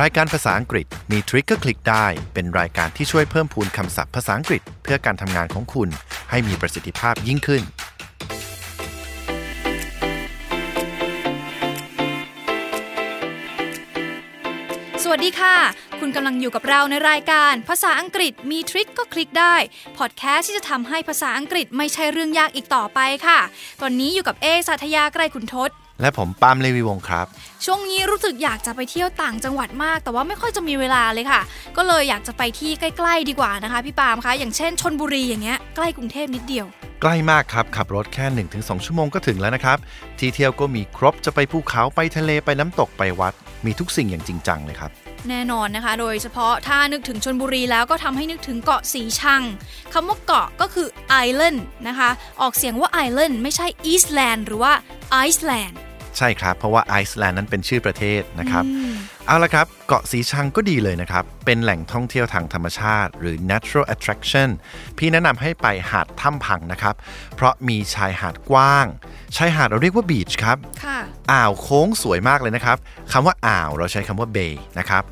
รายการภาษาอังกฤษมีทริคก็คลิกได้ เป็นรายการที่ช่วยเพิ่มพูนคำศัพท์ภาษาอังกฤษ เพื่อการทำงานของคุณให้มีประสิทธิภาพยิ่งขึ้น สวัสดีค่ะ คุณกำลังอยู่กับเราในรายการ ภาษาอังกฤษมีทริคก็คลิกได้ พอดแคสต์ที่จะทำให้ภาษาอังกฤษไม่ใช่เรื่องยากอีกต่อไปค่ะ ตอนนี้อยู่กับเอสัทยาไกรขุนทศ และผมปาล์มเลวีวงศ์ครับ ช่วงนี้รู้สึกอยากจะไปเที่ยวต่างจังหวัดมาก แต่ว่าไม่ค่อยจะมีเวลาเลยค่ะ ก็เลยอยากจะไปที่ใกล้ๆดีกว่านะคะ พี่ปาล์มคะอย่างเช่นชนบุรีอย่างเงี้ยใกล้กรุงเทพนิดเดียว ใกล้มากครับ ขับรถแค่ 1-2 ชั่วโมงก็ถึงแล้วนะครับ ที่เที่ยวก็มีครบจะไปภูเขาไปทะเลไปน้ำตกไปวัด มีทุกสิ่งอย่างจริงจังเลยครับแน่นอนนะคะ โดยเฉพาะถ้านึกถึงชนบุรีแล้วก็ทำให้นึกถึงเกาะสีชังคำว่าเกาะก็คือ island นะคะ ออกเสียงว่า island ไม่ใช่ eastland หรือว่า iceland ใช่ครับ เพราะว่าไอซ์แลนด์นั้นเป็นชื่อประเทศนะครับ เอาละครับ เกาะสีชังก็ดีเลยนะครับ เป็นแหล่งท่องเที่ยวทางธรรมชาติ หรือ natural attraction พี่แนะนำให้ไปหาดถ้ำพังนะครับ เพราะมีชายหาดกว้าง ชายหาดเราเรียกว่า beach ครับค่ะอ่าวโค้งสวยมากเลยนะครับคำว่าอ่าวเราใช้คำว่า bay นะครับ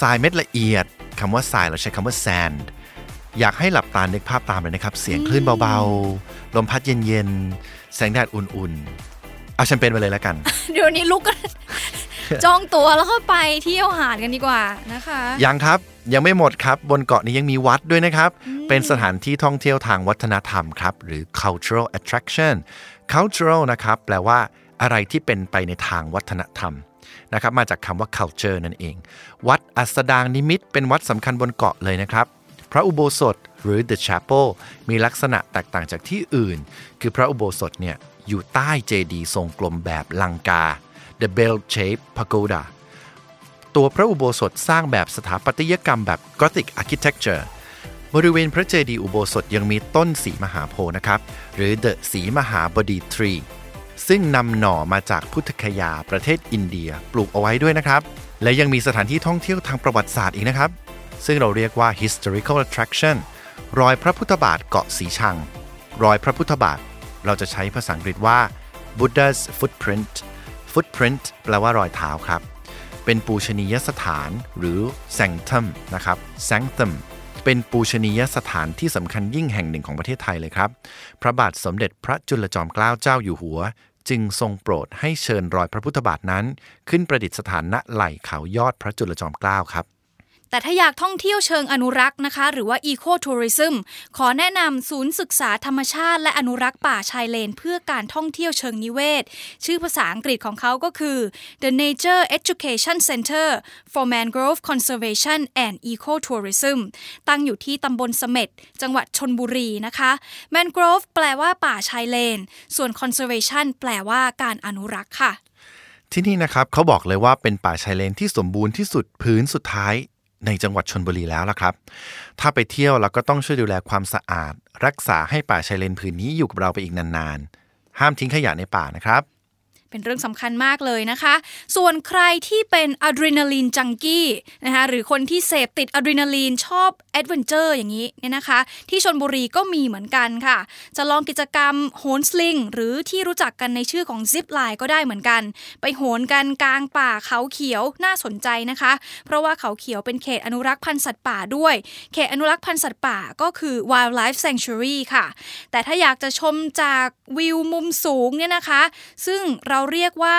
ทรายเม็ดละเอียดคำว่าทรายเราใช้คำว่า sand อยากให้หลับตานึกภาพตามเลยนะครับ เสียงคลื่นเบาๆ ลมพัดเย็นๆ แสงแดดอุ่นๆ เอาแชมเปญไปเลยแล้วกัน เดี๋ยวนี้ลุกกันจองตั๋วแล้วก็ไปเที่ยวหาดกันดีกว่านะคะ ยังครับยังไม่หมดครับ บนเกาะนี้ยังมีวัดด้วยนะครับ เป็นสถานที่ท่องเที่ยวทางวัฒนธรรมครับ หรือ cultural attraction cultural นะครับ แปลว่าอะไรที่เป็นไปในทางวัฒนธรรมนะครับมาจากคำว่า culture นั่นเอง วัดอัสดางนิมิตรเป็นวัดสำคัญบนเกาะเลยนะครับ พระอุโบสถหรือ the chapel มีลักษณะแตกต่างจากที่อื่น คือพระอุโบสถเนี่ย อยู่ใต้เจดีย์ทรงกลมแบบลังกา the bell shaped pagoda ตัวพระอุโบสถสร้างแบบสถาปัตยกรรมแบบ Gothic Architecture บริเวณพระเจดีย์อุโบสถยังมีต้นสีมหาโพธิ์นะครับ หรือ The สีมหาบดี Tree ซึ่งนำหน่อมาจากพุทธคยาประเทศอินเดียปลูกเอาไว้ด้วยนะครับ และยังมีสถานที่ท่องเที่ยวทางประวัติศาสตร์อีกนะครับ ซึ่งเราเรียกว่า historical attraction รอยพระพุทธบาทเกาะสีชัง รอยพระพุทธบาท เราจะใช้ภาษาอังกฤษว่า Buddha's footprint footprint แปลว่ารอยเท้าครับ เป็นปูชนียสถานหรือ sanctum นะครับ sanctum เป็นปูชนียสถานที่สำคัญยิ่งแห่งหนึ่งของประเทศไทยเลยครับ พระบาทสมเด็จพระจุลจอมเกล้าเจ้าอยู่หัว จึงทรงโปรดให้เชิญรอยพระพุทธบาทนั้น ขึ้นประดิษฐานณไหล่เขายอดพระจุลจอมเกล้าครับ แต่ถ้าอยากท่องเที่ยวเชิงอนุรักษ์นะคะ หรือว่า Eco Tourism ขอแนะนำศูนย์ศึกษาธรรมชาติ และอนุรักษ์ป่าชายเลน เพื่อการท่องเที่ยวเชิงนิเวศ ชื่อภาษาอังกฤษของเขาก็คือ The Nature Education Center for Mangrove Conservation and Eco Tourism ตั้งอยู่ที่ตำบลเสม็ดจังหวัดชนบุรีนะคะ Mangrove แปลว่าป่าชายเลน ส่วน Conservation แปลว่าการอนุรักษ์ค่ะที่นี่นะครับเขาบอกเลยว่าเป็นป่าชายเลนที่สมบูรณ์ที่สุดพื้นสุดท้าย ในจังหวัดชนบุรีแล้วล่ะครับ ถ้าไปเที่ยวเราก็ต้องช่วยดูแลความสะอาด รักษาให้ป่าชายเลนผืนนี้อยู่กับเราไปอีกนานๆ ห้ามทิ้งขยะในป่านะครับ เป็นเรื่องสำคัญมากเลยนะคะ ส่วนใครที่เป็น adrenaline junkie นะคะหรือคนที่เสพติดอะดรีนาลีนชอบ adventure อย่างนี้เนี่ยนะคะ ที่ชลบุรีก็มีเหมือนกันค่ะ จะลองกิจกรรมโหนสลิงหรือที่รู้จักกันในชื่อของ zipline ก็ได้เหมือนกัน ไปโหนกันกลางป่าเขาเขียวน่าสนใจนะคะ เพราะว่าเขาเขียวเป็นเขตอนุรักษ์พันธุ์สัตว์ป่าด้วย เขตอนุรักษ์พันธุ์สัตว์ป่าก็คือ wildlife sanctuary ค่ะ แต่ถ้าอยากจะชมจากวิวมุมสูงเนี่ยนะคะ ซึ่งเราเรียกว่า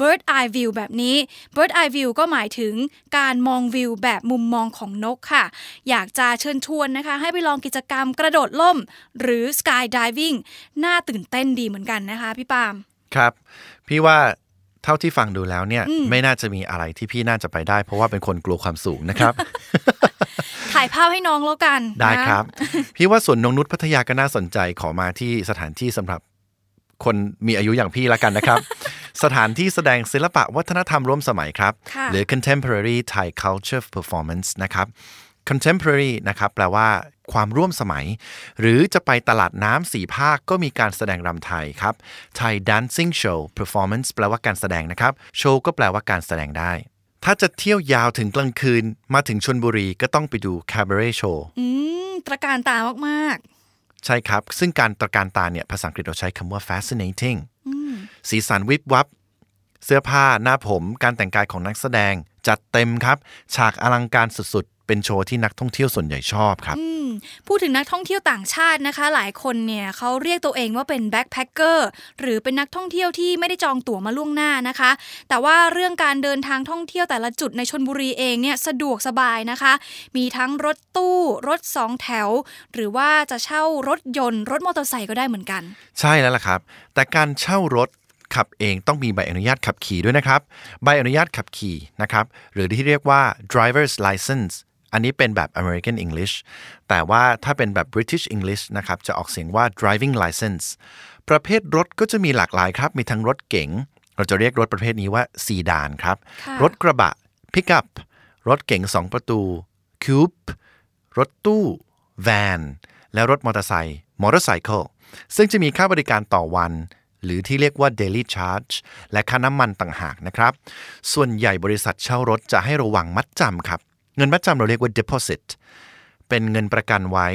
bird eye view แบบนี้ bird eye view ก็หมายถึงการมองวิวแบบมุมมองของนกค่ะ อยากจะเชิญชวนนะคะ ให้ไปลองกิจกรรมกระโดดล่ม หรือ sky diving น่าตื่นเต้นดีเหมือนกันนะคะ พี่ปาล์มครับ พี่ว่าเท่าที่ฟังดูแล้วเนี่ย ไม่น่าจะมีอะไรที่พี่น่าจะไปได้ เพราะว่าเป็นคนกลัวความสูงนะครับ ถ่ายภาพให้น้องแล้วกัน ได้นะครับ พี่ว่าสวนนงนุชพัทยาก็น่าสนใจขอมาที่สถานที่สำหรับ คนมีอายุอย่างพี่ละกันนะครับ สถานที่แสดงศิลปะวัฒนธรรมร่วมสมัยครับค่ะหรือ contemporary Thai culture performance นะครับ contemporary นะครับแปลว่าความร่วมสมัย หรือจะไปตลาดน้ำสี่ภาคก็มีการแสดงรำไทยครับ Thai dancing show performance แปลว่าการแสดงนะครับ โชว์ก็แปลว่าการแสดงได้ ถ้าจะเที่ยวยาวถึงกลางคืน มาถึงชนบุรีก็ต้องไปดู cabaret show อืมตระการตามาก ใช่ครับ ซึ่งการตระการตาเนี่ยภาษาอังกฤษเราใช้คำว่า fascinating สีสันวิบวับ เสื้อผ้าหน้าผม การแต่งกายของนักแสดง จัดเต็มครับ ฉากอลังการสุดๆ เป็นโชว์ที่นักท่องเที่ยวส่วนใหญ่ชอบครับพูดถึงนักท่องเที่ยวต่างชาตินะคะ หลายคนเนี่ยเขาเรียกตัวเองว่าเป็นแบ็คแพคเกอร์หรือเป็นนักท่องเที่ยวที่ไม่ได้จองตั๋วมาล่วงหน้านะคะ แต่ว่าเรื่องการเดินทางท่องเที่ยวแต่ละจุดในชนบุรีเองเนี่ยสะดวกสบายนะคะ มีทั้งรถตู้รถสองแถว หรือว่าจะเช่ารถยนต์ รถมอเตอร์ไซค์ก็ได้เหมือนกัน ใช่แล้วล่ะครับ แต่การเช่ารถขับเองต้องมีใบอนุญาตขับขี่ด้วยนะครับ ใบอนุญาตขับขี่นะครับหรือที่เรียกว่า driver's license อันนี้เป็นแบบ American English แต่ว่าถ้าเป็นแบบ British English นะครับ จะออกเสียงว่า driving license ประเภทรถก็จะมีหลากหลายครับ มีทั้งรถเก๋ง เราจะเรียกรถประเภทนี้ว่าซีดานครับค่ะรถกระบะ pickup รถเก๋งสองประตู coupe รถตู้ van และรถมอเตอร์ไซค์ motorcycle ซึ่งจะมีค่าบริการต่อวันหรือที่เรียกว่า daily charge และค่าน้ำมันต่างหากนะครับ ส่วนใหญ่บริษัทเช่ารถจะให้ระวังมัดจำครับ เงินมัดจำเราเรียกว่า deposit เป็นเงินประกันไว้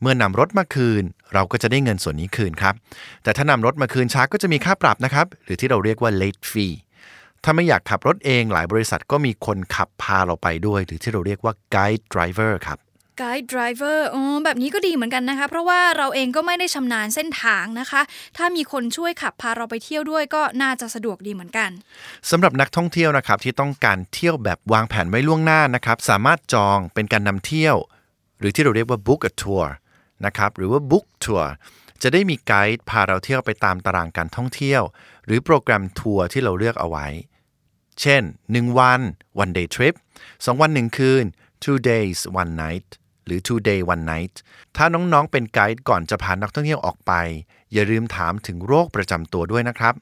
เมื่อนำรถมาคืน เราก็จะได้เงินส่วนนี้คืนครับ แต่ถ้านำรถมาคืนช้าก็จะมีค่าปรับนะครับ หรือที่เราเรียกว่า late fee ถ้าไม่อยากขับรถเองหลายบริษัทก็มีคนขับพาเราไปด้วย หรือที่เราเรียกว่า guide driver ครับ Guide Driver อ๋อแบบนี้ก็ดีเหมือนกันนะคะ เพราะว่าเราเองก็ไม่ได้ชำนาญเส้นทางนะคะ ถ้ามีคนช่วยขับพาเราไปเที่ยวด้วยก็น่าจะสะดวกดีเหมือนกันสำหรับนักท่องเที่ยวนะครับที่ต้องการเที่ยวแบบวางแผนไว้ล่วงหน้านะครับสามารถจองเป็นการนำเที่ยว หรือที่เราเรียกว่า book a tour นะครับหรือว่า book tour จะได้มีไกด์พาเราเที่ยวไปตามตารางการท่องเที่ยว หรือโปรแกรมทัวร์ที่เราเลือกเอาไว้ เช่น 1 วัน one day trip 2 วัน 1 คืน two days one night หรือ two day one night ถ้าน้องๆเป็นไกด์ก่อนจะพานักท่องเที่ยวออกไป อย่าลืมถามถึงโรคประจำตัวด้วยนะครับ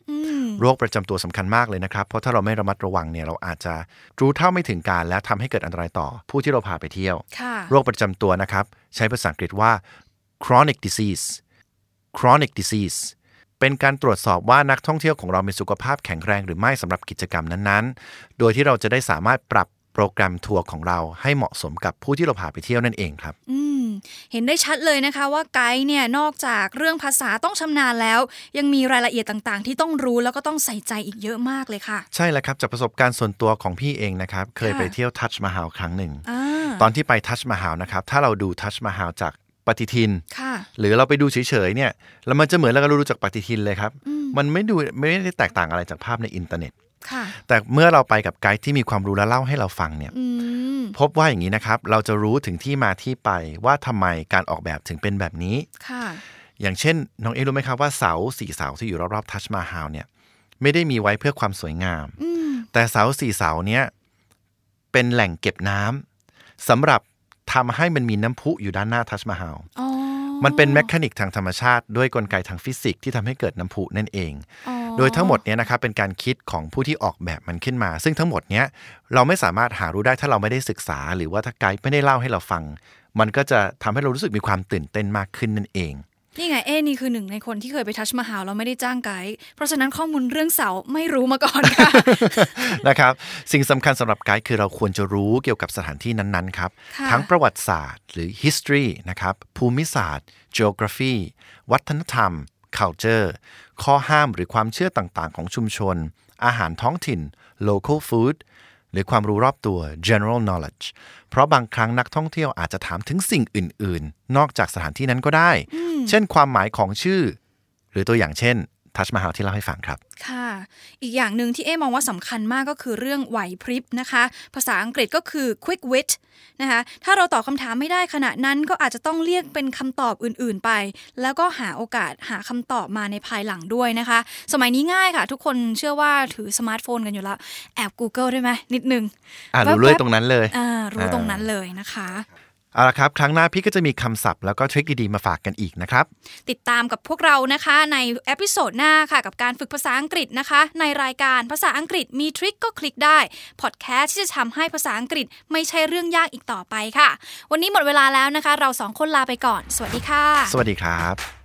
โรคประจำตัวสำคัญมากเลยนะครับ เพราะถ้าเราไม่ระมัดระวังเนี่ยเราอาจจะรู้เท่าไม่ถึงการ และทำให้เกิดอันตรายต่อผู้ที่เราพาไปเที่ยวค่ะโรคประจำตัวนะครับ ใช้ภาษาอังกฤษว่า chronic disease chronic disease เป็นการตรวจสอบว่านักท่องเที่ยวของเรามีสุขภาพแข็งแรงหรือไม่สำหรับกิจกรรมนั้นๆ โดยที่เราจะได้สามารถปรับ โปรแกรมทัวร์ของเราให้เหมาะสมกับผู้ที่เราพาไปเที่ยวนั่นเองครับ อืมเห็นได้ชัดเลยนะคะว่าไกด์เนี่ยนอกจากเรื่องภาษาต้องชำนาญแล้ว ยังมีรายละเอียดต่างๆ ที่ต้องรู้แล้วก็ต้องใส่ใจอีกเยอะมากเลยค่ะ ใช่แล้วครับจากประสบการณ์ส่วนตัวของพี่เองนะครับเคยค่ะไปเที่ยวทัชมาฮาลครั้งหนึ่งอ่าตอนที่ไปทัชมาฮาลนะครับถ้าเราดูทัชมาฮาลจากปฏิทินค่ะหรือเราไปดูเฉยๆเนี่ยแล้วมันจะเหมือนเราก็รู้จากปฏิทินเลยครับ มันไม่ดูไม่ได้แตกต่างอะไรจากภาพในอินเทอร์เน็ตค่ะ แต่เมื่อเราไปกับไกด์ที่มีความรู้และเล่าให้เราฟังเนี่ยอืมพบว่าอย่างนี้นะครับ เราจะรู้ถึงที่มาที่ไปว่าทำไมการออกแบบถึงเป็นแบบนี้ค่ะอย่างเช่น น้องเอรู้ไหมครับว่าเสาสี่เสาที่อยู่รอบๆทัชมาฮาลเนี่ย ไม่ได้มีไว้เพื่อความสวยงามอืมแต่เสาสี่เสาเนี้ยเป็นแหล่งเก็บน้ำสำหรับทำให้มันมีน้ำพุอยู่ด้านหน้าทัชมาฮาลอ๋อมันเป็นแมคานิกทางธรรมชาติด้วยกลไกทางฟิสิกส์ที่ทำให้เกิดน้ำพุนั่นเองอ๋อ โดยทั้งหมดเนี้ยนะครับเป็นการคิดของผู้ที่ออกแบบมันขึ้นมา ซึ่งทั้งหมดเนี้ยเราไม่สามารถหารู้ได้ถ้าเราไม่ได้ศึกษา หรือว่าถ้าไกด์ไม่ได้เล่าให้เราฟัง มันก็จะทำให้เรารู้สึกมีความตื่นเต้นมากขึ้นนั่นเองนี่ไงเอ้นี่คือหนึ่งในคนที่เคยไปทัชมาฮาลแล้วไม่ได้จ้างไกด์เพราะฉะนั้นข้อมูลเรื่องเสาไม่รู้มาก่อนค่ะนะครับสิ่งสำคัญสำหรับไกด์คือเราควรจะรู้เกี่ยวกับสถานที่นั้นๆครับค่ะทั้งประวัติศาสตร์หรือ history นะครับภูมิศาสตร์ geography วัฒนธรรม culture ข้อห้ามหรือความเชื่อต่างๆ ของชุมชน อาหารท้องถิ่น local food หรือความรู้รอบตัว general knowledge เพราะบางครั้งนักท่องเที่ยวอาจจะถามถึงสิ่งอื่น ๆ นอกจากสถานที่นั้นก็ได้ เช่นความหมายของชื่อ หรือตัวอย่างเช่น ทัชมาฮาลที่เล่าให้ฟังครับ ค่ะ อีกอย่างหนึ่งที่เอ๊มองว่าสำคัญมากก็คือเรื่องไหวพริบนะคะ ภาษาอังกฤษก็คือ quick wit นะคะถ้าเราตอบคำถามไม่ได้ขณะนั้นก็อาจจะต้องเรียกเป็นคำตอบอื่นๆไป แล้วก็หาโอกาสหาคำตอบมาในภายหลังด้วยนะคะ สมัยนี้ง่ายค่ะ ทุกคนเชื่อว่าถือสมาร์ทโฟนกันอยู่แล้ว แอบ Google ได้ไหมนิดนึงอ่ารู้เลยตรงนั้นเลยอ่ารู้ตรงนั้นเลยนะคะ เอาละครับ ครั้งหน้าพี่ก็จะมีคำศัพท์แล้วก็ทริคดีๆ มาฝากกันอีกนะครับ ติดตามกับพวกเรานะคะใน episode หน้าค่ะ กับการฝึกภาษาอังกฤษนะคะ ในรายการภาษาอังกฤษมีทริกก็คลิกได้พอดแคสต์ที่จะทำให้ภาษาอังกฤษไม่ใช่เรื่องยากอีกต่อไปค่ะ วันนี้หมดเวลาแล้วนะคะ เราสองคนลาไปก่อน สวัสดีค่ะ สวัสดีครับ